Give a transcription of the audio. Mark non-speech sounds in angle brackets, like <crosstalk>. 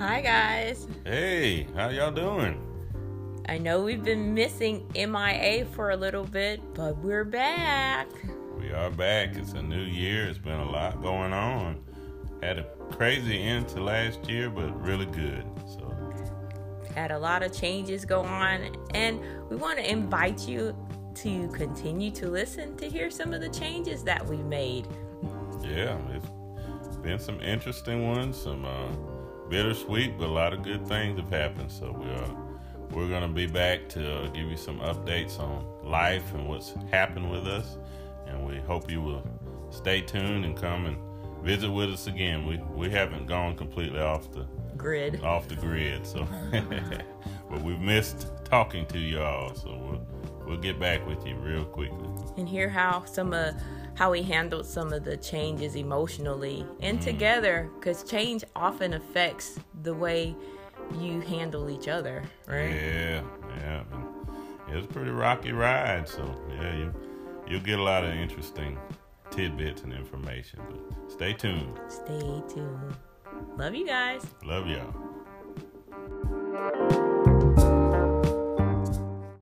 Hi, guys. Hey, how y'all doing? I know we've been missing MIA for a little bit, but we're back. We are back. It's a new year. It's been a lot going on. Had a crazy end to last year, but really good. So, Had a lot of changes go on, and we want to invite you to continue to listen to hear some of the changes that we've made. yeah, it's been some interesting ones, some uh, bittersweet, but a lot of good things have happened. So we are we're gonna be back to uh, give you some updates on life and what's happened with us, and we hope you will stay tuned and come and visit with us again. We we haven't gone completely off the Grid. off the grid, so <laughs> but we've missed talking to y'all. So we'll we'll get back with you real quickly. and hear how some of how we handled some of the changes emotionally and mm. together because change often affects the way you handle each other right Yeah, yeah. It was a pretty rocky ride, so yeah, you you'll get a lot of interesting tidbits and information. But stay tuned. stay tuned love you guys Love y'all.